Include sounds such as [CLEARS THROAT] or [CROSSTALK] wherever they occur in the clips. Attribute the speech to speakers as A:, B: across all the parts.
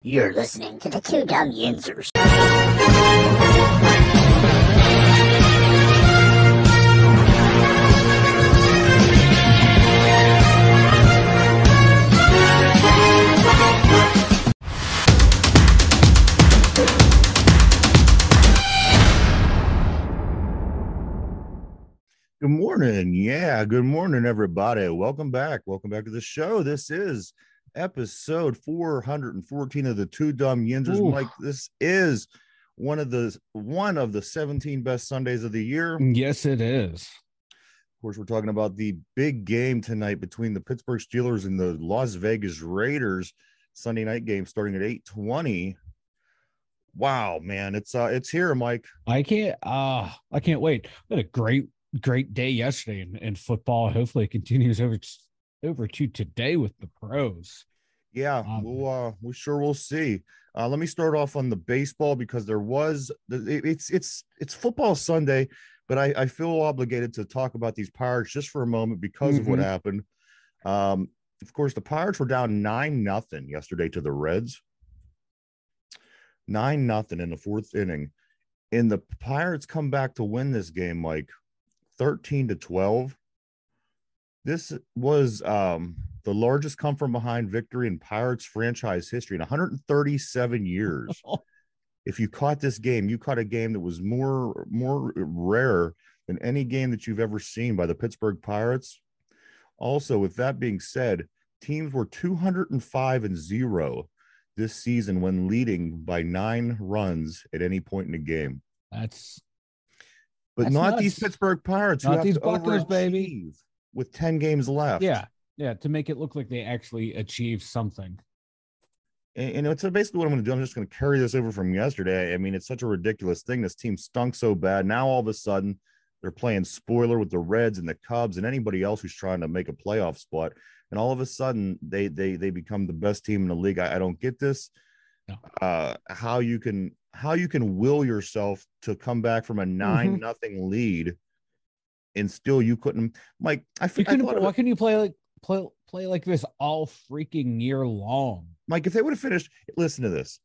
A: You're listening to the Two Dumb Yinzers.
B: Good morning. Yeah, good morning, everybody. Welcome back. Welcome back to the show. This is episode 414 of the Two Dumb Yinzers.
C: Ooh.
B: Mike, this is one of the one of the 17 best Sundays of the year.
C: Yes, it is.
B: Of course, we're talking about the big game tonight between the Pittsburgh Steelers and the Las Vegas Raiders. Sunday night game starting at 8:20. Wow, man, it's uh it's here, Mike.
C: I can't uh I can't wait. We had a great, great day yesterday in, in football. Hopefully it continues over over to today with the pros.
B: Yeah,
C: Um,
B: we'll uh we sure will see. Uh let me start off on the baseball because there was it- it's it's it's football Sunday, but I I feel obligated to talk about these Pirates just for a moment because of what
C: Mhm.
B: happened. Um of course the Pirates were down 9 nothing yesterday to the Reds. 9 nothing in the fourth inning. And the Pirates come back to win this game like 13 to 12. This was um, the largest come from behind victory in Pirates franchise history in 137 years. [LAUGHS] if you caught this game, you caught a game that was more more rare than any game that you've ever seen by the Pittsburgh Pirates. Also, with that being said, teams were 205 and 0 this season when leading by 9 runs at any point in the game.
C: That's
B: But
C: That's
B: not these. Pittsburgh Pirates
C: Not these Buckers, baby.
B: With 10 games left.
C: yeah, yeah, to make it look like they actually achieved something.
B: And, and it's basically what I'm going to do. I'm just going to carry this over from yesterday. I mean, it's such a ridiculous thing. This team stunk so bad. Now all of a sudden, they're playing spoiler with the Reds and the Cubs and anybody else who's trying to make a playoff spot. And all of a sudden, they they they become the best team in the league. I, I don't get this.
C: No.
B: Uh, how you can how you can will yourself to come back from a 9
C: Mhm.
B: nothing lead, and still you couldn't. Mike, I,
C: You
B: I
C: couldn't, why couldn't you play like play play like this all freaking year long?
B: Mike, if they would have finished, listen to this.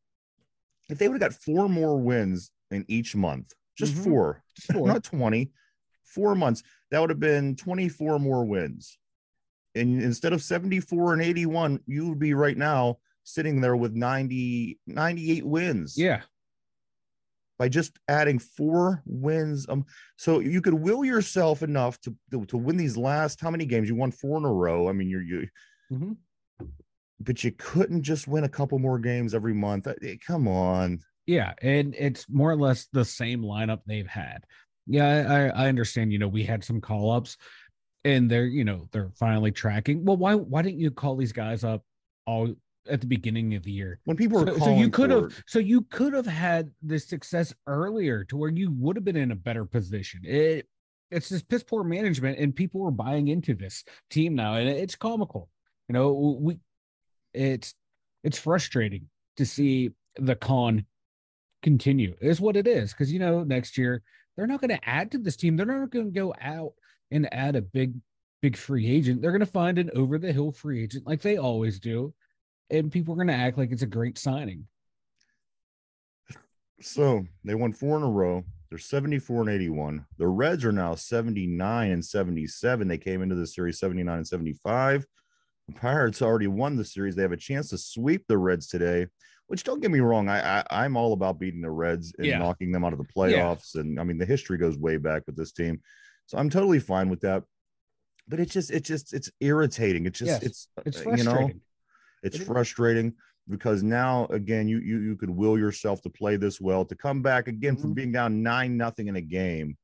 B: If they would have got four more wins in each month, just
C: Mhm.
B: four,
C: Just four.
B: not 20, four months, that would have been 24 more wins. And instead of 74 and 81, you would be right now sitting there with 90, 98 wins
C: yeah,
B: by just adding four wins. Um, so you could will yourself enough to, to, to win these last how many games? You won four in a row. I mean, you're you
C: Mhm.
B: but you couldn't just win a couple more games every month. Eh, Come on.
C: Yeah, and it's more or less the same lineup they've had. Yeah, I, I I understand. You know, we had some call ups, and they're you know they're finally tracking. Well, why why didn't you call these guys up all at the beginning of the year?
B: When people were
C: So, so you could have so you could have had this success earlier to where you would have been in a better position. It it's just piss poor management, and people are buying into this team now, and it's comical. You know, we it's it's frustrating to see the con continue is what it is because you know next year they're not going to add to this team they're not going to go out and add a big big free agent they're going to find an over the hill free agent like they always do and people are going to act like it's a great signing
B: So they won four in a row. They're 74 and 81. The Reds are now 79 and 77. They came into the series 79 and 75. The Pirates already won the series. They have a chance to sweep the Reds today, which don't get me wrong. I, I I'm all about beating the Reds and
C: Yeah.
B: knocking them out of the playoffs. And I mean, the history goes way back with this team. So I'm totally fine with that. But it's just, it's just, it's irritating. It's just,
C: Yes,
B: it's,
C: it's
B: uh, you know,
C: frustrating
B: it's
C: It
B: frustrating because now again you you you could will yourself to play this well to come back again from
C: Mhm.
B: being down nine nothing in a game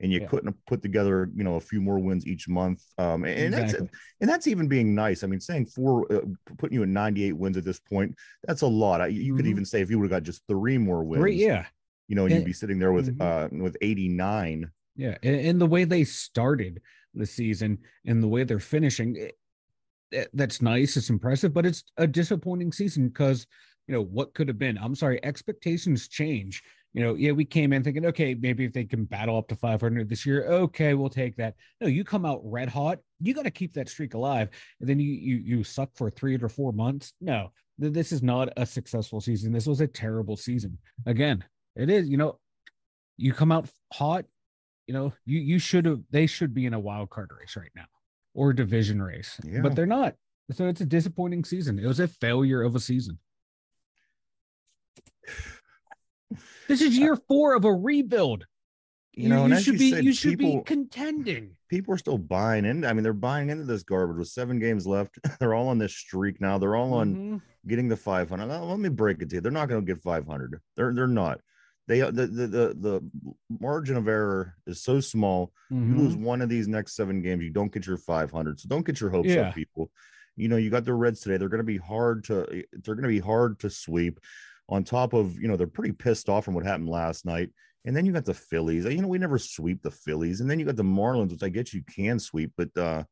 B: and you
C: Yeah.
B: couldn't put together you know a few more wins each month um and that's and that's even being nice i mean saying four uh, putting you at 98 wins at this point that's a lot I, you could
C: Mhm.
B: even say if you would have got just three more wins
C: Great, yeah
B: you know and you'd be sitting there with
C: Mhm.
B: uh with 89
C: yeah and, and the way they started the season and the way they're finishing Eh, that's nice it's impressive but it's a disappointing season because you know what could have been i'm sorry expectations change you know, yeah, we came in thinking, okay, maybe if they can battle up to 500 this year, okay, we'll take that. No, you come out red hot, you got to keep that streak alive, and then you you you suck for three or four months. No, this is not a successful season. This was a terrible season. Again, it is. You know, you come out hot. You know, you you should have. They should be in a wild card race right now or division race,
B: Yeah.
C: but they're not. So it's a disappointing season. It was a failure of a season. This is year four of a rebuild.
B: You know, and as
C: should
B: you
C: be
B: said,
C: you should
B: people-
C: be contending.
B: people are still buying in. I mean, they're buying into this garbage with seven games left. [LAUGHS] they're all on this streak now. They're all on
C: Mhm.
B: getting the 500. Let me break it to you. They're not going to get 500. They're they're not. They the, the the the margin of error is so small. You lose
C: Mhm.
B: one of these next seven games, you don't get your 500. So don't get your hopes
C: Yeah.
B: up, people. You know, you got the Reds today. They're going to be hard to they're going to be hard to sweep. On top of you know they're pretty pissed off from what happened last night. And then you got the Phillies. You know, we never sweep the Phillies. And then you got the Marlins, which I guess you can sweep, but uh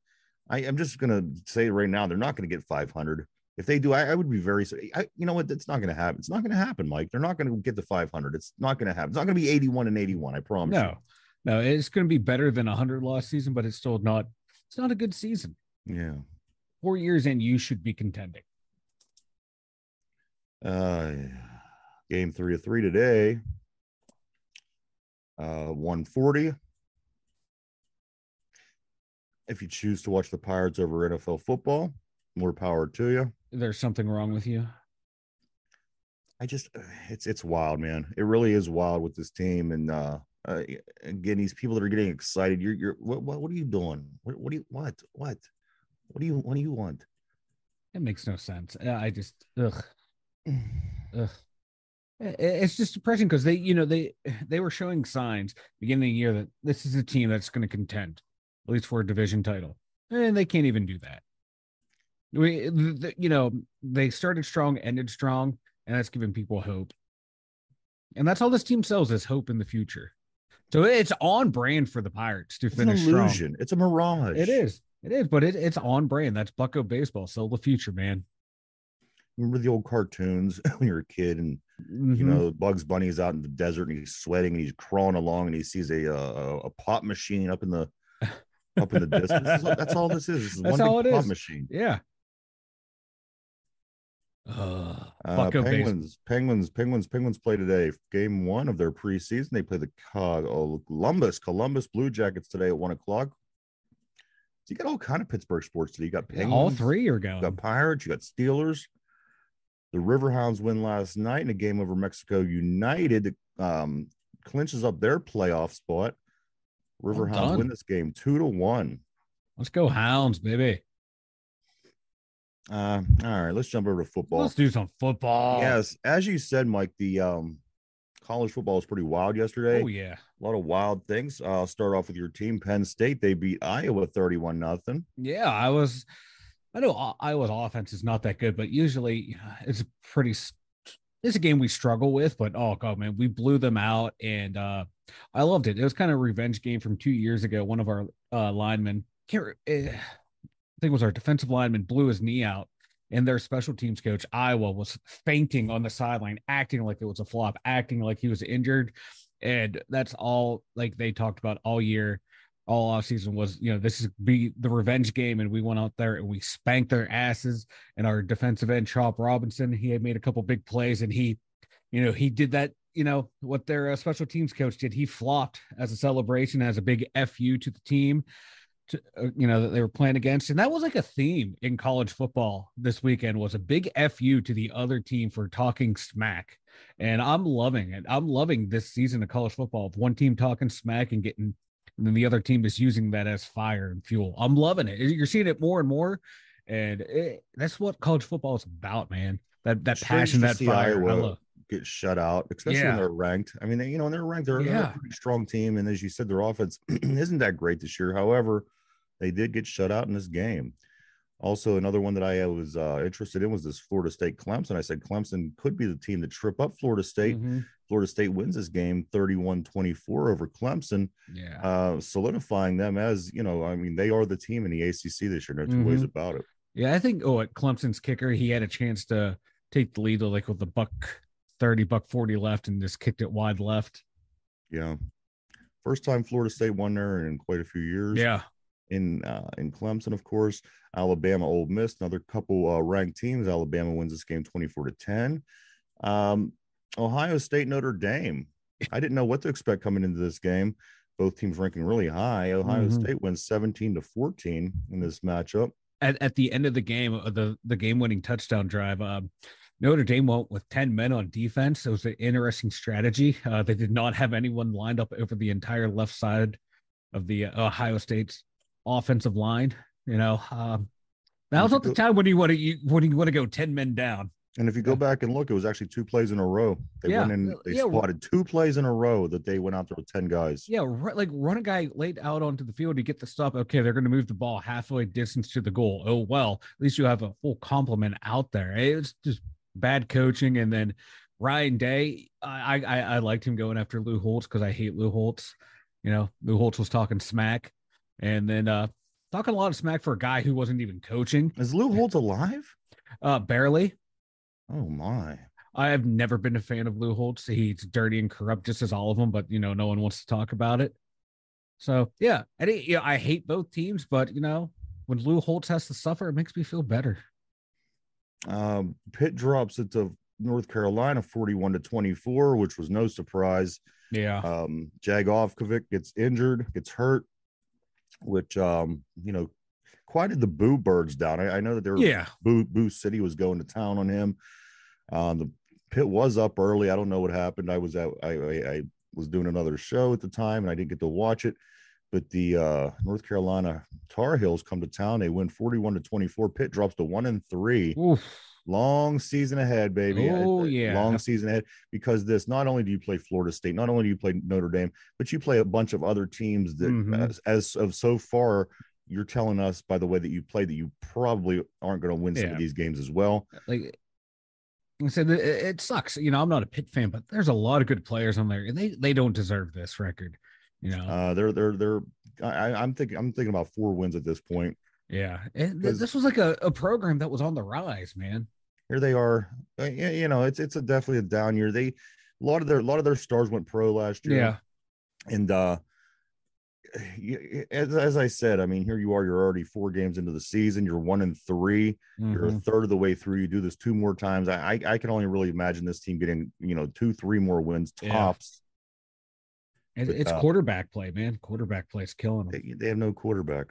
B: I, I'm just gonna say right now they're not gonna get 500. If they do, I, I would be very. I, you know what? It's not gonna happen. It's not gonna happen, Mike. They're not gonna get the 500. It's not gonna happen. It's not gonna be 81 and 81. I promise. you.
C: No, no, it's going to be better than a hundred loss season, but it's still not. It's not a good season.
B: Yeah.
C: Four years in, you should be contending.
B: Uh, game three of three today. Uh, 140. If you choose to watch the Pirates over NFL football, more power to you.
C: There's something wrong with you.
B: I just, it's it's wild, man. It really is wild with this team, and uh, uh again, these people that are getting excited. You're you're what what, what are you doing? What what do you what what what do you what do you want?
C: It makes no sense. Uh, I just ugh. [SIGHS] Ugh. It's just depressing because they, you know, they they were showing signs beginning of the year that this is a team that's going to contend, at least for a division title, and they can't even do that. We, the, you know, they started strong, ended strong, and that's giving people hope. And that's all this team sells is hope in the future. So it's on brand for the Pirates to
B: It's an
C: finish strong.
B: illusion. It's a mirage.
C: It is, it is, but it, it's on brand. That's Bucco baseball. Sell the future, man.
B: Remember the old cartoons [LAUGHS] when you were a kid and you
C: Mhm.
B: know bugs bunny's out in the desert and he's sweating and he's crawling along and he sees a uh, a pop machine up in the up in the distance This is all- that's all this is this is [LAUGHS]
C: That's
B: one
C: all
B: big
C: it
B: pop
C: is.
B: machine
C: Yeah.
B: Uh,
C: Bucko
B: penguins penguins penguins penguins play today game one of their preseason they play the oh, columbus columbus blue jackets today at one o'clock so you got all kind of pittsburgh sports today you got penguins
C: All three are going.
B: you got pirates you got steelers the riverhounds win last night in a game over mexico united um clinches up their playoff spot riverhounds
C: done.
B: win this game two to one
C: Let's go Hounds, baby.
B: Uh all right let's jump over to football
C: Let's do some football.
B: yes as you said mike the um college football was pretty wild yesterday
C: Oh yeah.
B: a lot of wild things uh, i'll start off with your team penn state they beat iowa 31 nothing
C: Yeah, I was. I know Iowa's offense is not that good, but usually it's a pretty. It's a game we struggle with, but oh god, man, we blew them out, and uh I loved it. It was kind of a revenge game from two years ago. One of our uh, linemen, can't, eh, think it was our defensive lineman, blew his knee out, and their special teams coach Iowa was fainting on the sideline, acting like it was a flop, acting like he was injured, and that's all like they talked about all year all off season was, you know, this is be the revenge game, and we went out there and we spanked their asses. And our defensive end, Chop Robinson, he had made a couple big plays, and he, you know, he did that. You know what their uh, special teams coach did? He flopped as a celebration, as a big fu to the team, to uh, you know that they were playing against, and that was like a theme in college football this weekend. Was a big fu to the other team for talking smack, and I'm loving it. I'm loving this season of college football. Of one team talking smack and getting and then the other team is using that as fire and fuel. I'm loving it. You're seeing it more and more, and it, that's what college football is about, man. That that passion, that fire.
B: Iowa get shut out, especially
C: Yeah.
B: when they're ranked. I mean, they, you know, when they're ranked, they're, they're a pretty strong team. And as you said, their offense [CLEARS THROAT] isn't that great this year. However, they did get shut out in this game. Also, another one that I was uh, interested in was this Florida State Clemson. I said Clemson could be the team to trip up Florida State.
C: Mhm.
B: Florida State wins this game 31 24 over Clemson,
C: Yeah,
B: uh, solidifying them as, you know, I mean, they are the team in the ACC this year. No 2 ways
C: Mhm.
B: about it.
C: yeah. I think. Oh, at Clemson's kicker, he had a chance to take the lead, like with the buck 30 buck 40 left and just kicked it wide left.
B: Yeah. First time Florida State won there in quite a few years.
C: Yeah.
B: In uh, in Clemson, of course, Alabama, Ole Miss, another couple uh, ranked teams. Alabama wins this game 24 to 10. Um, Ohio State, Notre Dame. I didn't know what to expect coming into this game. Both teams ranking really high. Ohio
C: Mhm.
B: State wins 17 to 14 in this matchup.
C: At, at the end of the game, uh, the, the game winning touchdown drive, um, Notre Dame went with 10 men on defense. It was an interesting strategy. Uh, they did not have anyone lined up over the entire left side of the uh, Ohio State's offensive line. You know, um, now's not the time when you want to you, when you want to go 10 men down.
B: And if you go back and look, it was actually two plays in a row. They
C: Yeah,
B: went in, they
C: yeah.
B: spotted two plays in a row that they went out there with 10 guys.
C: Yeah, like run a guy late out onto the field to get the stop. Okay, they're going to move the ball halfway distance to the goal. Oh well, at least you have a full complement out there. It's just bad coaching. And then Ryan Day, I I, I liked him going after Lou Holtz because I hate Lou Holtz. You know, Lou Holtz was talking smack, and then uh talking a lot of smack for a guy who wasn't even coaching.
B: Is Lou Holtz alive?
C: Uh, barely.
B: Oh my.
C: I have never been a fan of Lou Holtz. He's dirty and corrupt, just as all of them. But you know, no one wants to talk about it. So yeah, I didn't- yeah, I hate both teams, but you know, when Lou Holtz has to suffer, it makes me feel better.
B: Um, Pitt drops it to North Carolina 41 to 24, which was no surprise.
C: Yeah,
B: Um, Jurkovec gets injured, gets hurt, which um, you know, quieted the boo birds down. I, I know that there were
C: yeah,
B: Boo Boo City was going to town on him. Um, the pit was up early. I don't know what happened. I was out. I, I, I was doing another show at the time, and I didn't get to watch it. But the uh, North Carolina Tar Heels come to town. They win forty-one to twenty-four. Pitt drops to one and three.
C: Oof.
B: Long season ahead, baby.
C: Oh, yeah.
B: long season ahead. Because this, not only do you play Florida State, not only do you play Notre Dame, but you play a bunch of other teams that,
C: Mhm.
B: as, as of so far, you're telling us by the way that you play that you probably aren't going to win some
C: Yeah.
B: of these games as well.
C: like I said, it, it sucks. You know, I'm not a Pitt fan, but there's a lot of good players on there, and they they don't deserve this record. You know,
B: Uh, they're they're they're. I, I'm thinking I'm thinking about four wins at this point.
C: yeah. And th- this was like a, a program that was on the rise, man.
B: Here they are. Uh, you know, it's it's a definitely a down year. They a lot of their a lot of their stars went pro last year.
C: Yeah,
B: and uh [SIGHS] as, as i said i mean here you are you're already four games into the season you're one and 3 you're a
C: Mhm.
B: third of the way through you do this two more times i i, I can only really imagine this team getting you know two three more wins tops
C: And
B: but,
C: it's
B: uh,
C: quarterback play, man. Quarterback play is killing them.
B: they, they have no quarterback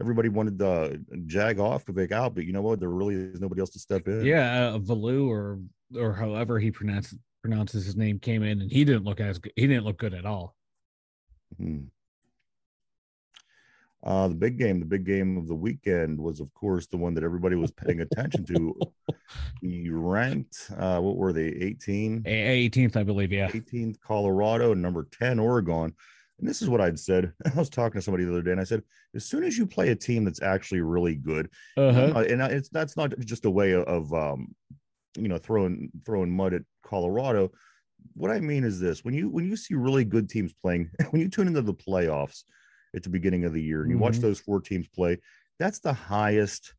B: everybody wanted uh jag off to make out but you know what there really is nobody else to step in
C: Yeah, uh, Veilleux or or however he pronounces pronounces his name came in, and he didn't look as good. He didn't look good at all.
B: Hmm. Uh, the big game, the big game of the weekend was, of course, the one that everybody was paying attention to. [LAUGHS] the ranked, uh, what were they, 18?
C: A- 18th, I believe. Yeah.
B: 18th Colorado number 10 Oregon. And this is what I'd said. [LAUGHS] I was talking to somebody the other day and I said, as soon as you play a team that's actually really good,
C: Uh-huh.
B: uh, and it's that's not just a way of, um, you know, throwing throwing mud at Colorado. What I mean is this: when you when you see really good teams playing, [LAUGHS] when you tune into the playoffs at the beginning of the year and you watch
C: Mhm.
B: those four teams play, that's the highest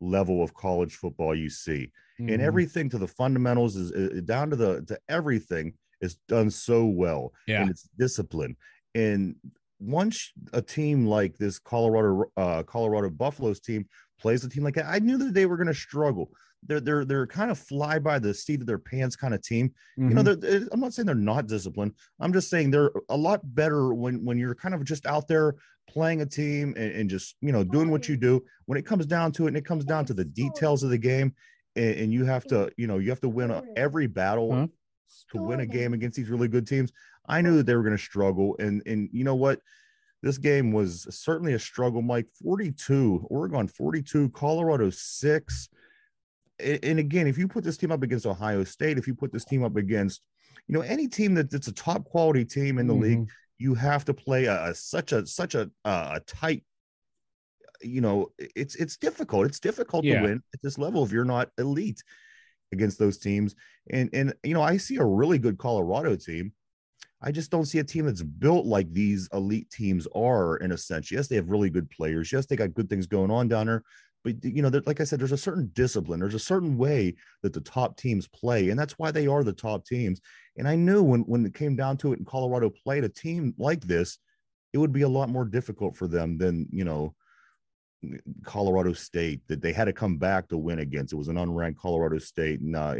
B: level of college football you see and
C: Mhm.
B: everything to the fundamentals is, is down to the to everything is done so well
C: Yeah.
B: and it's discipline and once a team like this colorado uh colorado buffaloes team plays a team like that i knew that they were going to struggle. They're they're they're kind of fly by the seat of their pants kind of team. You know
C: Mhm.
B: they're, they're- i'm not saying they're not disciplined. I'm just saying they're a lot better when when you're kind of just out there playing a team and, and just you know doing what you do. When it comes down to it and it comes down to the details of the game and, and you have to you know you have to win a- every battle
C: Huh?
B: to win a game against these really good teams i knew that they were going to struggle and and you know what? This game was certainly a struggle mike. 42 oregon 42 colorado 6 and again if you put this team up against ohio state if you put this team up against you know any team that, that's a top quality team in the league
C: Mhm.
B: you have to play a, a- such a such a a tight you know it's it's difficult. It's difficult
C: Yeah.
B: to win at this level if you're not elite against those teams. And and you know i see a really good colorado team i just don't see a team that's built like these elite teams are in a sense yes they have really good players yes they got good things going on down there but you know, like I said, there's a certain discipline, there's a certain way that the top teams play, and that's why they are the top teams. And I knew when when it came down to it, and Colorado played a team like this, it would be a lot more difficult for them than you know Colorado State that they had to come back to win against. It was an unranked Colorado State, and uh,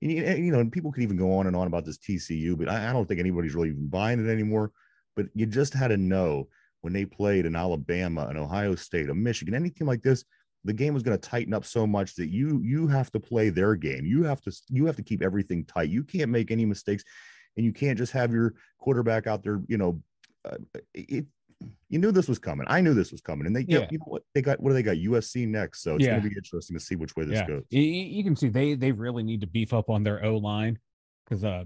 B: you know, and people could even go on and on about this TCU, but I, I don't think anybody's really even buying it anymore. But you just had to know when they played in Alabama and Ohio State, a Michigan, anything like this, the game was going to tighten up so much that you you have to play their game. You have to you have to keep everything tight. You can't make any mistakes, and you can't just have your quarterback out there. You know, uh, it you knew this was coming. I knew this was coming, and they yeah. you know what they got. What do they got? USC next, so it's yeah. going to be interesting to see which way this yeah. goes.
C: You, you, can see they they really need to beef up on their O line because uh,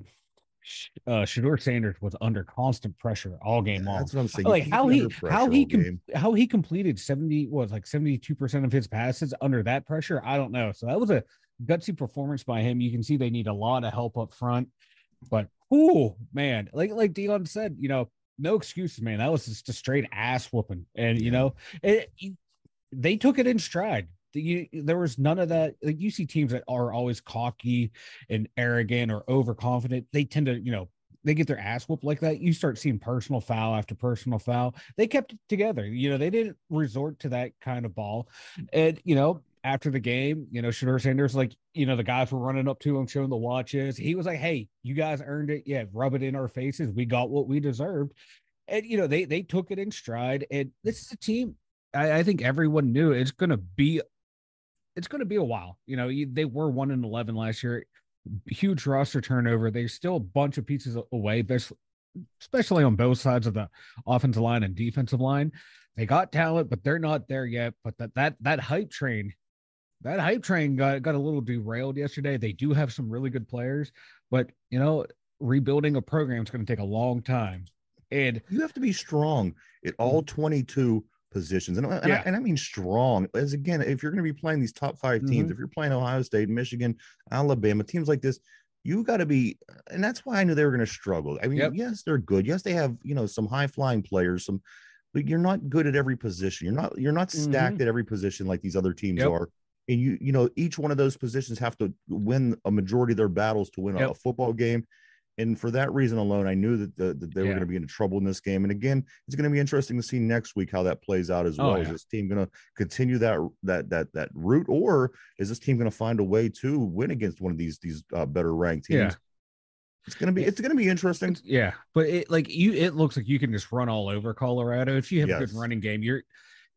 C: uh Shedeur Sanders was under constant pressure all game long.
B: That's what I'm saying.
C: Like how he how he com- how he completed seventy was like seventy two percent of his passes under that pressure. I don't know. So that was a gutsy performance by him. You can see they need a lot of help up front, but oh man, like like Deion said, you know no excuses, man. That was just a straight ass whooping, and you know, it, they took it in stride. You, there was none of that. Like you see teams that are always cocky and arrogant or overconfident. They tend to, you know, they get their ass whooped like that. You start seeing personal foul after personal foul. They kept it together. You know, they didn't resort to that kind of ball. And you know, after the game, you know, Shedeur Sanders, like, you know, the guys were running up to him, showing the watches. He was like, Hey, you guys earned it. Yeah, rub it in our faces. We got what we deserved. And, you know, they they took it in stride. And this is a team I, I think everyone knew it's gonna be it's gonna be a while. You know, they were one in eleven last year, huge roster turnover. They're still a bunch of pieces away, especially on both sides of the offensive line and defensive line. They got talent, but they're not there yet. But that that that hype train that hype train got got a little derailed yesterday. They do have some really good players, but you know, rebuilding a program is going to take a long time. And
B: you have to be strong at all mm-hmm. 22 positions. And, and, yeah. I, and I mean strong as again, if you're going to be playing these top 5 teams, mm-hmm. if you're playing Ohio State, Michigan, Alabama, teams like this, you got to be, and that's why I knew they were going to struggle. I mean, yep. yes, they're good. Yes, they have, you know, some high flying players, some, but you're not good at every position. You're not, you're not stacked mm-hmm. at every position like these other teams yep. are and you you know each one of those positions have to win a majority of their battles to win yep. a, football game and for that reason alone i knew that, the, that they yeah. were going to be in trouble in this game and again it's going to be interesting to see next week how that plays out as oh, well yeah. is this team going to continue that that that that route or is this team going to find a way to win against one of these these uh, better ranked teams yeah. It's gonna be it's gonna be interesting. It's,
C: yeah, but it like you it looks like you can just run all over Colorado if you have yes. a good running game. You're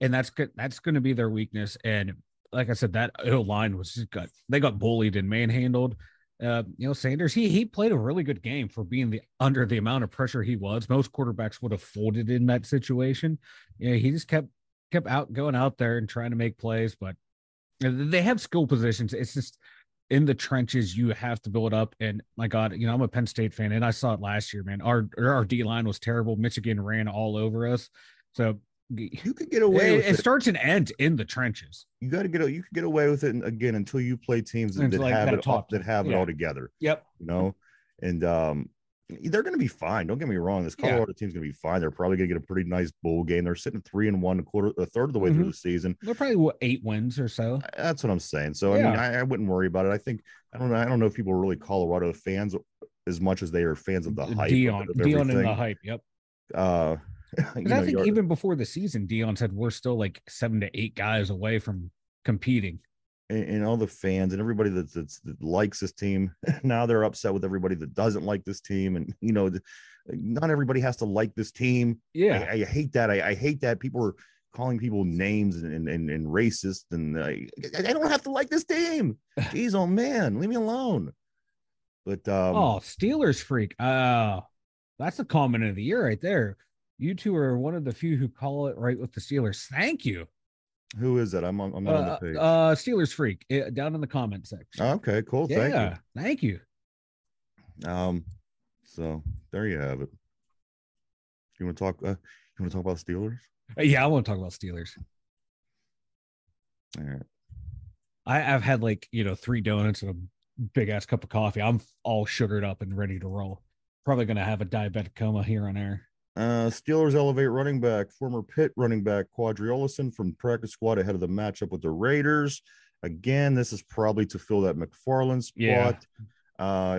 C: and that's good. That's going to be their weakness. And like I said, that line was just got they got bullied and manhandled. Uh, you know, Sanders, he he played a really good game for being the under the amount of pressure he was. Most quarterbacks would have folded in that situation. Yeah, he just kept kept out going out there and trying to make plays, but they have skill positions. It's just in the trenches you have to build up. And my God, you know, I'm a Penn State fan, and I saw it last year, man. Our our D line was terrible. Michigan ran all over us. So
B: you could get away
C: it,
B: with
C: it. It starts and ends in the trenches.
B: You got to get you can get away with it again until you play teams that, like, have it all, that have yeah. it all together.
C: Yep.
B: You know, and um, they're going to be fine. Don't get me wrong. This Colorado yeah. team's going to be fine. They're probably going to get a pretty nice bowl game. They're sitting three and one, a quarter, a third of the way mm-hmm. through the season.
C: They're probably what, eight wins or so.
B: That's what I'm saying. So yeah. I mean, I, I, wouldn't worry about it. I think I don't know. I don't know if people are really Colorado fans as much as they are fans of the hype.
C: Deion, Deion and the hype. Yep.
B: Uh, [LAUGHS]
C: know, I think even before the season, Deion said we're still like seven to eight guys away from competing.
B: And, and all the fans and everybody that's, that likes this team [LAUGHS] now they're upset with everybody that doesn't like this team. And you know, not everybody has to like this team.
C: Yeah,
B: I, I hate that. I, I, hate that people are calling people names and and, and racist. And I, I don't have to like this team. [LAUGHS] Jeez, oh man, leave me alone. But um,
C: oh, Steelers freak. Uh that's the comment of the year right there. You two are one of the few who call it right with the Steelers. Thank you.
B: Who is it? I'm on, I'm uh, on the uh, page.
C: Uh, Steelers freak uh, down in the comment section.
B: Okay, cool. Yeah, thank you.
C: Thank you.
B: Um, so there you have it. You want to talk? Uh, you want to talk about Steelers?
C: Uh, yeah, I want to talk about Steelers.
B: All right.
C: I, I've had like you know three donuts and a big ass cup of coffee. I'm all sugared up and ready to roll. Probably gonna have a diabetic coma here on air.
B: Uh, Steelers elevate running back, former Pitt running back Qadree Ollison from practice squad ahead of the matchup with the Raiders. Again, this is probably to fill that McFarland spot.
C: Yeah.
B: Uh,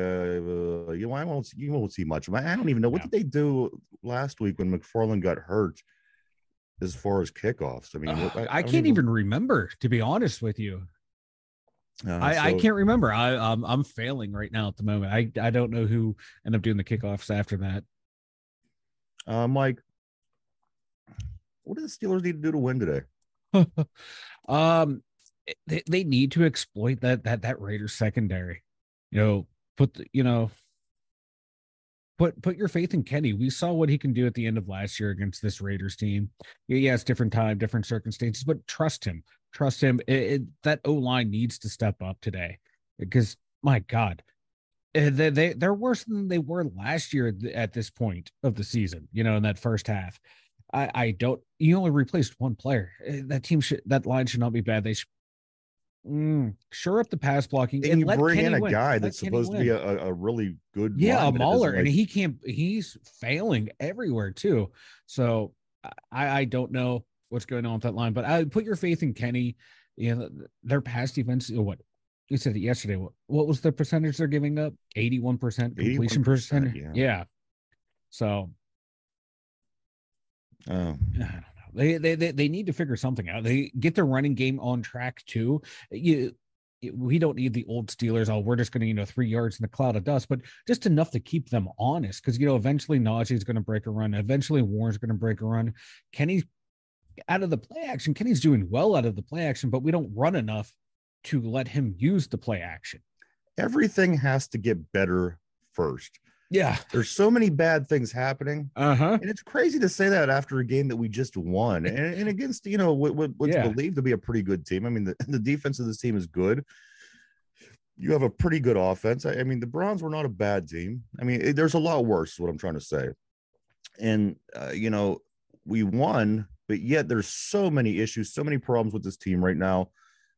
B: you know, I won't you won't see much. I don't even know what
C: Yeah.
B: did they do last week when McFarland got hurt, as far as kickoffs. I mean,
C: Ugh,
B: what-
C: I,
B: don't
C: can't even remember, to be honest with you.
B: Uh,
C: I, I can't remember. I I'm, I'm failing right now at the moment. I I don't know who ended up doing the kickoffs after that.
B: Uh, Mike, what do the Steelers need to do to win today? [LAUGHS]
C: um, they, they need to exploit that that that Raiders secondary. You know, put the, you know, put put your faith in Kenny. We saw what he can do at the end of last year against this Raiders team. Yeah, yes, different time, different circumstances, but trust him. Trust him. It, it, that O line needs to step up today because my God, they, they they're worse than they were last year at this point of the season. You know, in that first half. I, I don't. You only replaced one player. Eh, That team should. That line should not be bad. They should mm, shore up the pass blocking
B: And
C: and
B: you bring in a
C: win.
B: guy
C: Let
B: that's
C: Kenny
B: supposed to be a, a really good
C: yeah, a
B: lineman. It doesn't
C: mauler, and he can't. He's failing everywhere too. So I, I don't know what's going on with that line, but I put your faith in Kenny. You know, their pass defense. you know, What you said it yesterday. What, what was the percentage they're giving up? Eighty-one percent completion
B: 81%,
C: percent.
B: yeah.
C: yeah. So
B: Oh, [SIGHS]
C: I don't know. They, they they they need to figure something out. They get their running game on track too. You we don't need the old Steelers. Oh, we're just going to you know three yards in the cloud of dust, but just enough to keep them honest. Because you know eventually Najee is going to break a run. Eventually Warren's going to break a run. Kenny's out of the play action. Kenny's doing well out of the play action, but we don't run enough to let him use the play action.
B: everything has to get better first.
C: Yeah.
B: There's so many bad things happening.
C: Uh huh.
B: And it's crazy to say that after a game that we just won and, and against, you know, what, what, what's
C: Yeah.
B: believed to be a pretty good team. I mean, the, the defense of this team is good. You have a pretty good offense. I, I mean, the Browns were not a bad team. I mean, it- there's a lot worse, is what I'm trying to say. And, uh, you know, we won, but yet there's so many issues, so many problems with this team right now.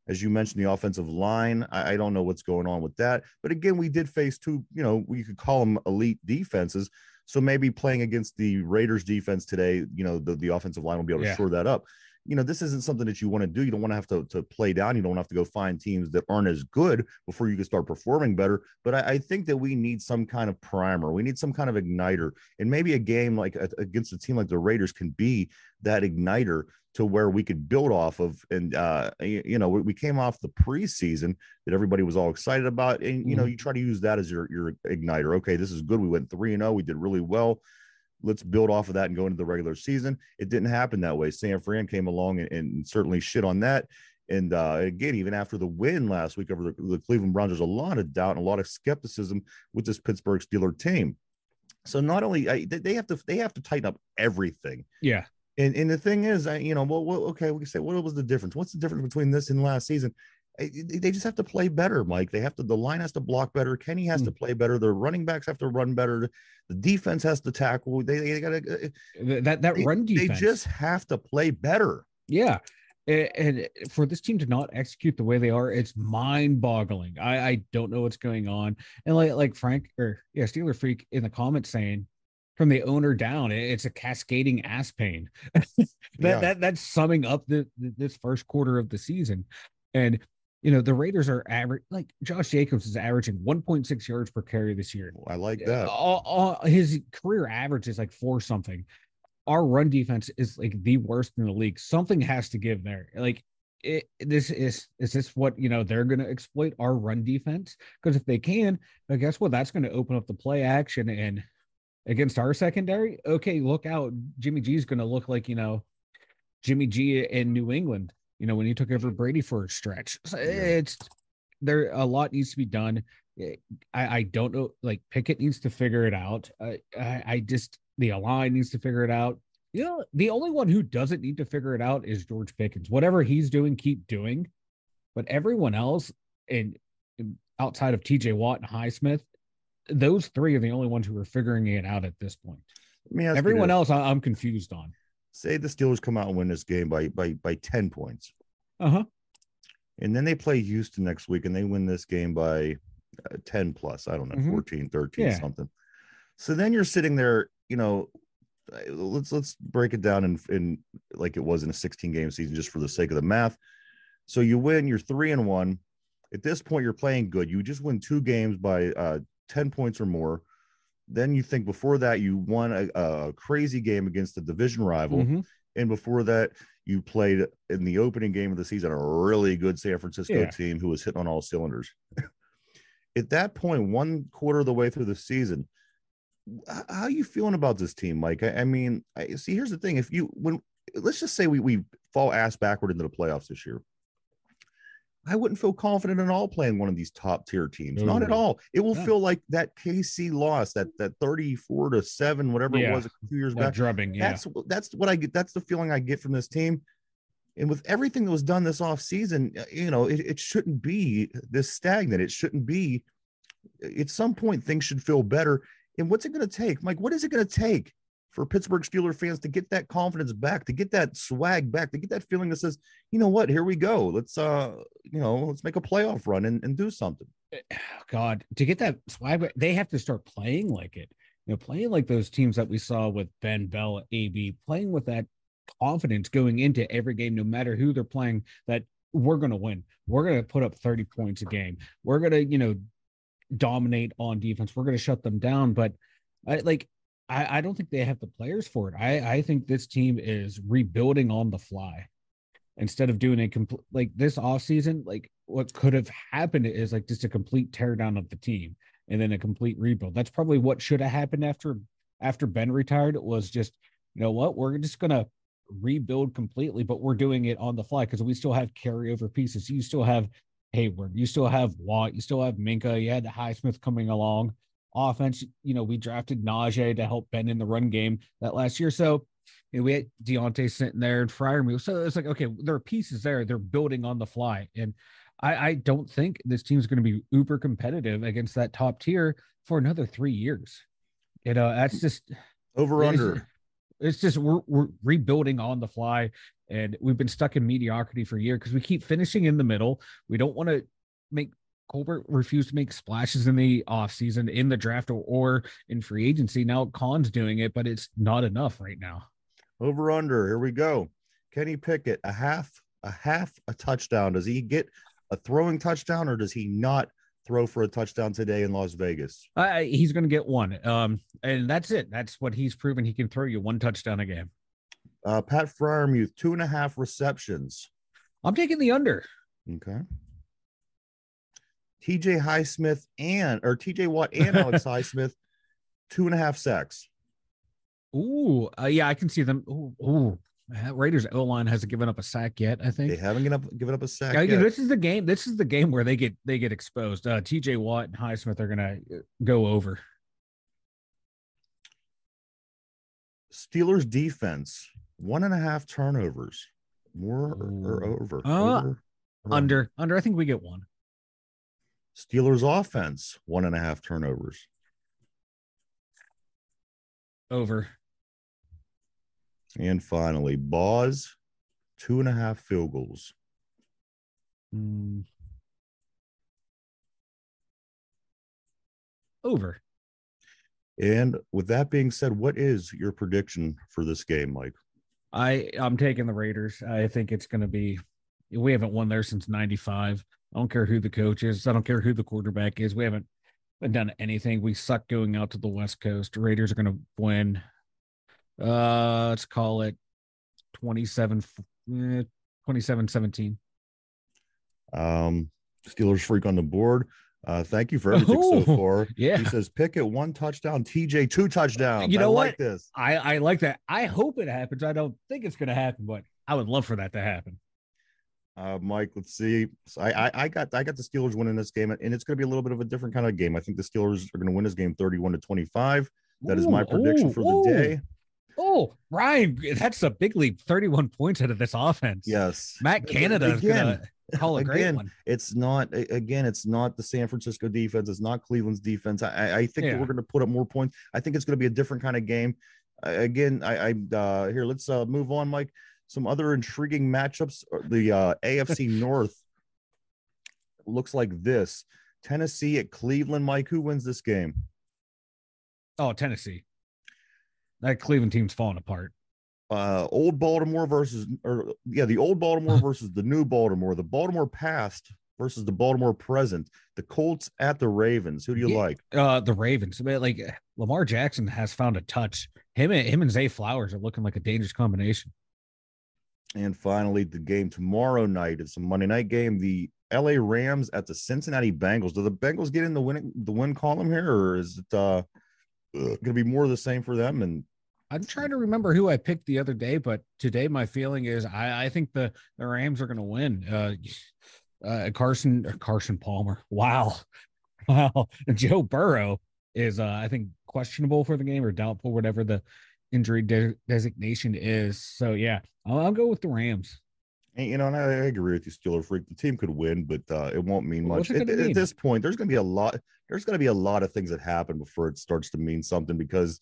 B: As you mentioned, the offensive line, I, I don't know what's going on with that. But again, we did face two, you know, we could call them elite defenses. So maybe playing against the Raiders defense today, you know, the, the offensive line will be able to
C: Yeah.
B: shore that up. You know, this isn't something that you want to do. You don't want to have to, to play down. You don't have to go find teams that aren't as good before you can start performing better. But I, I think that we need some kind of primer. We need some kind of igniter. And maybe a game like a- against a team like the Raiders can be that igniter to where we could build off of. And, uh, you, you know, we, we came off the preseason that everybody was all excited about. And, you know,
C: Mhm.
B: you try to use that as your, your igniter. Okay, this is good. We went 3 and 0. We did really well. Let's build off of that and go into the regular season. It didn't happen that way. San Fran came along and, and certainly shit on that. And uh, again, even after the win last week over the, the Cleveland Browns, there's a lot of doubt and a lot of skepticism with this Pittsburgh Steeler team. So not only I, they have to they have to tighten up everything.
C: Yeah.
B: And and the thing is, I, you know, well, well, okay, we can say what was the difference? What's the difference between this and last season? They just have to play better, Mike. They have to. The line has to block better. Kenny has to hmm. play better. The running backs have to run better. The defense has to tackle. They, they got uh,
C: uh, to. That that
B: They,
C: run
B: they just have to play better.
C: Yeah. And for this team to not execute the way they are, it's mind boggling. I, I don't know what's going on. And like like Frank or yeah, Steeler Freak in the comments saying from the owner down, it's a cascading ass pain. [LAUGHS] that,
B: Yeah.
C: that that's summing up the, this first quarter of the season. And you know, the Raiders are average like Josh Jacobs is averaging 1.6 yards per carry this year.
B: I like that.
C: All, all, his career average is like four something. Our run defense is like the worst in the league. Something has to give there. Like it, this is is this what you know they're going to exploit our run defense? Because if they can, guess what? That's going to open up the play action and against our secondary. Okay, look out. Jimmy G is going to look like you know Jimmy G in New England. You know when he took over mm-hmm. Brady for a stretch. So
B: Yeah.
C: it's there. A lot needs to be done. Eh, I, I don't know. Like Pickett needs to figure it out. I, I, I just the line needs to figure it out. You know, the only one who doesn't need to figure it out is George Pickens. Whatever he's doing, keep doing. But everyone else, and outside of T.J. Watt and Highsmith, those three are the only ones who are figuring it out at this point.
B: Let me ask
C: Everyone else, I, I'm confused on.
B: Say the Steelers come out and win this game by by by ten points,
C: Uh huh.
B: and then they play Houston next week and they win this game by uh, ten plus. I don't know,
C: Mhm.
B: thirteen, 14, 13,
C: Yeah.
B: something. So then you're sitting there, you know, uh, let's let's break it down in in like it was in a 16 game season just for the sake of the math. So you win, you're three and one. At this point, you're playing good. You just win two games by uh, 10 points or more. Then you think before that you won a, a crazy game against a division rival,
C: Mhm.
B: and before that you played in the opening game of the season a really good San Francisco
C: Yeah.
B: team who was hitting on all cylinders. [LAUGHS] At that point, one quarter of the way through the season, how are you feeling about this team, Mike? I, I mean, I see. Here's the thing: if you when let's just say we we fall ass backward into the playoffs this year, I wouldn't feel confident at all playing one of these top tier teams. Not at all. It will
C: No.
B: feel like that KC loss, that that 34 to 7, whatever it was a few years
C: That
B: back.
C: drubbing. Yeah.
B: That's that's what I get. That's the feeling I get from this team. And with everything that was done this off season, you know, it, it shouldn't be this stagnant. It shouldn't be. At some point, things should feel better. And what's it going to take, Mike? What is it going to take for Pittsburgh Steeler fans to get that confidence back, to get that swag back, to get that feeling that says, you know what, here we go. Let's uh, you know, let's make a playoff run and, and do something. [SIGHS]
C: God, to get that swag, they have to start playing like it. You know, playing like those teams that we saw with Ben Bell, AB, playing with that confidence going into every game, no matter who they're playing, that we're going to win. We're going to put up 30 points a game. We're going to, you know, dominate on defense. We're going to shut them down. But I like, I, I don't think they have the players for it. I, I think this team is rebuilding on the fly instead of doing a complete like this offseason, like what could have happened is like just a complete teardown of the team and then a complete rebuild. That's probably what should have happened after after Ben retired. Was just, you know what, we're just gonna rebuild completely, but we're doing it on the fly because we still have carryover pieces. You still have Heyward, you still have Watt, you still have Minkah, you had the Highsmith coming along. Offense, you know, we drafted Najee to help Ben in the run game that last year. So you know, we had Diontae sitting there and Freiermuth. So it's like, okay, there are pieces there. They're building on the fly. And I, I don't think this team's going to be uber competitive against that top tier for another three years. You know, that's just
B: Over
C: it's-
B: under.
C: It's just we're, we're rebuilding on the fly, and we've been stuck in mediocrity for a year because we keep finishing in the middle. We don't want to make Colbert refused to make splashes in the offseason, in the draft, or, in free agency. Now Khan's doing it, but it's not enough right now.
B: Over under. Here we go. Kenny Pickett, a half, a half a touchdown. Does he get a throwing touchdown or does he not throw for a touchdown today in Las Vegas?
C: Uh, he's going to get one, um, and that's it. That's what he's proven. He can throw you one touchdown a game.
B: Uh, Pat Freiermuth, two and a half receptions.
C: I'm taking the under.
B: Okay. TJ Highsmith and or TJ Watt and Alex [LAUGHS] Highsmith, two and a half sacks.
C: Ooh, uh, yeah, I can see them. Ooh, ooh. Uh, Raiders O line hasn't given up a sack yet. I think.
B: They haven't given up given up a sack.
C: Yeah,
B: yet.
C: this is the game. This is the game where they get they get exposed. Uh, T.J. Watt and Highsmith are gonna uh, go over.
B: Steelers defense, one and a half turnovers. More or, or over?
C: Uh,
B: Over or
C: Under under. I think we get one.
B: Steelers offense, one and a half turnovers.
C: Over.
B: And finally, Boz, two and a half field goals.
C: Mm. Over.
B: And with that being said, what is your prediction for this game, Mike?
C: I I'm taking the Raiders. I think it's going to be. We haven't won there since '95. I don't care who the coach is. I don't care who the quarterback is. We haven't done anything. We suck going out to the West Coast. Raiders are going to win. Uh, let's call it 27 eh, 27 17.
B: Um, Steelers freak on the board. Uh, thank you for everything so
C: Oh,
B: far. [LAUGHS]
C: Yeah.
B: He says Pickett one touchdown, TJ two touchdowns.
C: You know
B: I
C: what?
B: like this.
C: I I like that. I hope it happens. I don't think it's going to happen, but I would love for that to happen.
B: Uh, Mike, let's see. So I, I I got I got the Steelers winning this game, and it's going to be a little bit of a different kind of game. I think the Steelers are going to win this game thirty-one to twenty-five. That is my prediction
C: ooh,
B: for the
C: ooh.
B: day.
C: Oh, Ryan, that's a big leap. 31 points out of this offense.
B: Yes,
C: Matt Canada is going to call a great
B: again,
C: one.
B: it's not again it's not the san francisco defense it's not cleveland's defense i I- i think
C: Yeah.
B: we're going to put up more points i think it's going to be a different kind of game I again i i uh here let's uh move on mike some other intriguing matchups uh, the uh [LAUGHS] afc north looks like this tennessee at cleveland mike who wins this game
C: Oh, Tennessee. that Cleveland team's falling apart.
B: Uh, old Baltimore versus, or yeah, the old Baltimore [LAUGHS] versus the new Baltimore, the Baltimore past versus the Baltimore present, the Colts at the Ravens. Who do you
C: Yeah.
B: like?
C: Uh, the Ravens, but like Lamar Jackson has found a touch. Him and him and Zay Flowers are looking like a dangerous combination.
B: And finally, the game tomorrow night. It's a Monday night game. The LA Rams at the Cincinnati Bengals. Do the Bengals get in the win the win column here, or is it uh going to be more of the same for them? And
C: I'm trying to remember who I picked the other day, but today my feeling is I, I think the, the Rams are going to win. Uh, [SIGHS] uh, Carson Carson Palmer. Wow, [LAUGHS] wow. Joe Burrow is uh, I think questionable for the game or doubtful, whatever the injury de- designation is. So yeah, I'll, I'll go with the Rams.
B: and, you know, and I, I agree with you, Steeler Freak. The team could win, but uh, it won't mean much
C: what's it
B: at,
C: gonna
B: at this point. There's going to be a lot. There's going to be a lot of things that happen before it starts to mean something. Because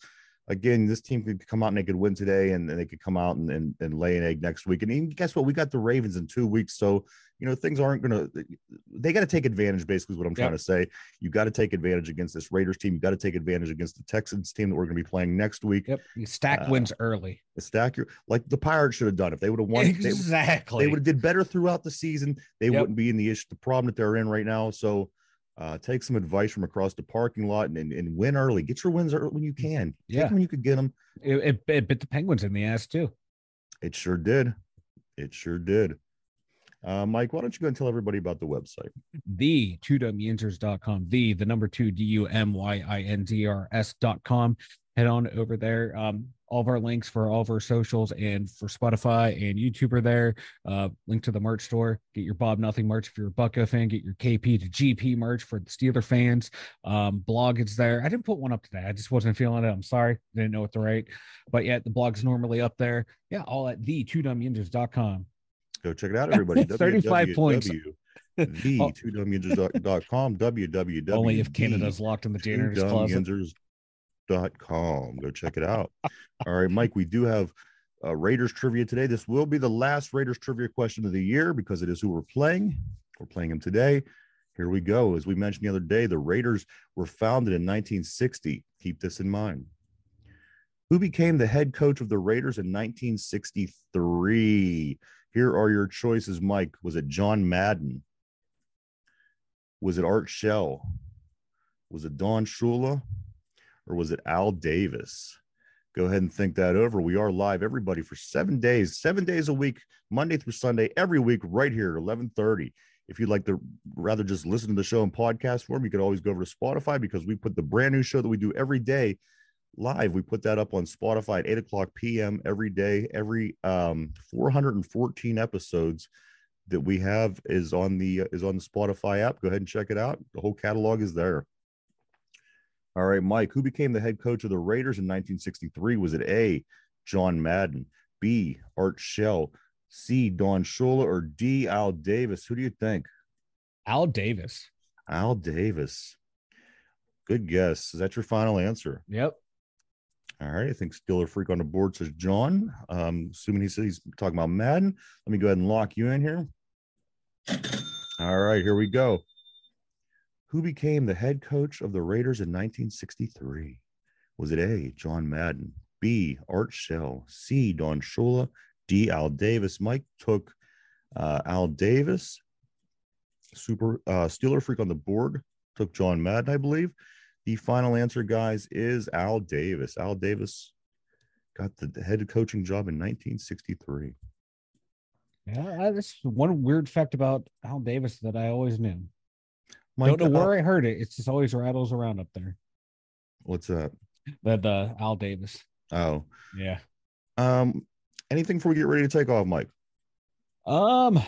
B: again, this team could come out and they could win today, and, and they could come out and, and and lay an egg next week. And guess what? We got the Ravens in two weeks, so you know things aren't going to. They got to take advantage. Basically, is what I'm trying to say. You got to take advantage against this Raiders team. You got to take advantage against the Texans team that we're going to be playing next week.
C: Yep, you stack
B: Uh,
C: wins early.
B: Stack your like the Pirates should have done if they would have won. They,
C: exactly.
B: they would have did better throughout the season. They
C: Yep.
B: wouldn't be in the issue, the problem that they're in right now. So uh, take some advice from across the parking lot and, and, and win early. Get your wins early when you can. Take
C: Yeah.
B: when you could get them.
C: it, it, it bit the Penguins in the ass too.
B: It sure did. It sure did. Uh, Mike, why don't you go and tell everybody about the website?
C: the two dumyinzers.com, the the number two D U M Y I N Z R S dot com. Head on over there. Um, all of our links for all of our socials and for Spotify and YouTube are there. Uh, link to the merch store. Get your Bob Nothing merch if you're a Bucco fan. Get your KP to GP merch for the Steeler fans. Um, blog is there. I didn't put one up today. I just wasn't feeling it. I'm sorry. Didn't know what to write. But yeah, the blog's normally up there. Yeah, all at the two dumyinzers.com.
B: Go check it out, everybody. [LAUGHS]
C: 35 points.
B: The two com www.
C: Only if Canada's locked in the janitor's closet.
B: Dot com. Go check it out. All right, Mike, we do have uh, Raiders trivia today. This will be the last Raiders trivia question of the year because it is who we're playing. We're playing them today. Here we go. As we mentioned the other day, the Raiders were founded in 1960. Keep this in mind. Who became the head coach of the Raiders in 1963? Here are your choices, Mike. Was it John Madden? Was it Art Shell? Was it Don Shula? Or was it Al Davis? Go ahead and think that over. We are live, everybody, for seven days, seven days a week, Monday through Sunday, every week, right here at 1130. If you'd like to rather just listen to the show in podcast form, you could always go over to Spotify because we put the brand new show that we do every day live. We put that up on Spotify at 8 o'clock p.m. every day. Every um, 414 episodes that we have is on the is on the Spotify app. Go ahead and check it out. The whole catalog is there. All right, Mike, who became the head coach of the Raiders in 1963? Was it A, John Madden, B, Art Shell, C, Don Shula, or D, Al Davis? Who do you think?
C: Al Davis.
B: Al Davis. Good guess. Is that your final answer?
C: Yep.
B: All right. I think Steeler Freak on the board says John. Um, assuming he says he's talking about Madden. Let me go ahead and lock you in here. All right, here we go. Who became the head coach of the Raiders in 1963? Was it A, John Madden, B, Art Shell, C, Don Shula, D, Al Davis? Mike took uh, Al Davis. Super uh, Steeler Freak on the board took John Madden, I believe. The final answer, guys, is Al Davis. Al Davis got the head coaching job in 1963.
C: Yeah, that's one weird fact about Al Davis that I always knew.
B: Mike,
C: Don't know
B: uh,
C: where I heard it. It's just always rattles around up there.
B: what's that?
C: That uh, Al Davis.
B: Oh,
C: Yeah.
B: um, anything before we get ready to take off, Mike?
C: Um.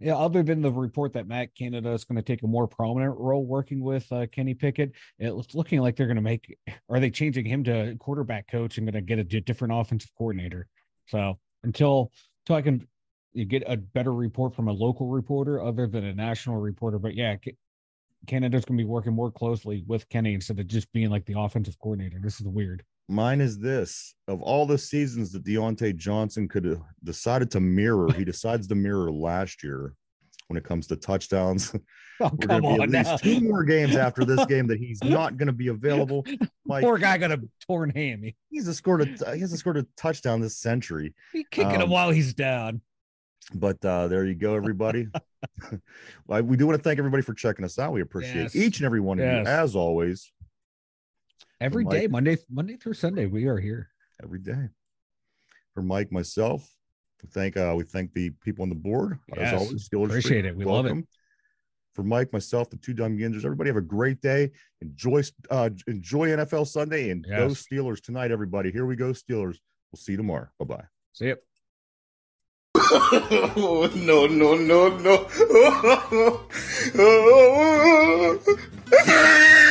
C: Yeah. Other than the report that Matt Canada is going to take a more prominent role working with uh, Kenny Pickett, it's looking like they're going to make. Are they changing him to quarterback coach and going to get a different offensive coordinator? So until until I can you get a better report from a local reporter other than a national reporter, but yeah. Ca- Canada's going to be working more closely with Kenny instead of just being like the offensive coordinator. This is weird.
B: Mine is this: of all the seasons that Diontae Johnson could have decided to mirror, he decides to mirror last year when it comes to touchdowns. [LAUGHS]
C: Oh,
B: We're
C: come on
B: at least
C: now.
B: two more games after this [LAUGHS] game that he's not going to be available. Mike,
C: Poor guy got a torn hammy.
B: he's a scored a he hasn't scored a touchdown this century.
C: He kicking him
B: Um,
C: while he's down.
B: But uh, there you go, everybody. [LAUGHS] [LAUGHS] well, we do want to thank everybody for checking us out. We appreciate
C: Yes.
B: each and every one of
C: Yes.
B: you, as always,
C: Every
B: Mike-
C: day, Monday, Monday through Sunday, we are here.
B: every day. For Mike, myself, we thank uh, we thank the people on the board.
C: Yes.
B: As always, Steelers
C: Appreciate it. We love it.
B: welcome. For Mike, myself, the two dumb yinzers, everybody have a great day. Enjoy uh, enjoy NFL Sunday and go Steelers tonight, everybody. Here we go, Steelers. We'll see you tomorrow. Bye bye.
C: See ya.
D: no, no, no, no. [LAUGHS]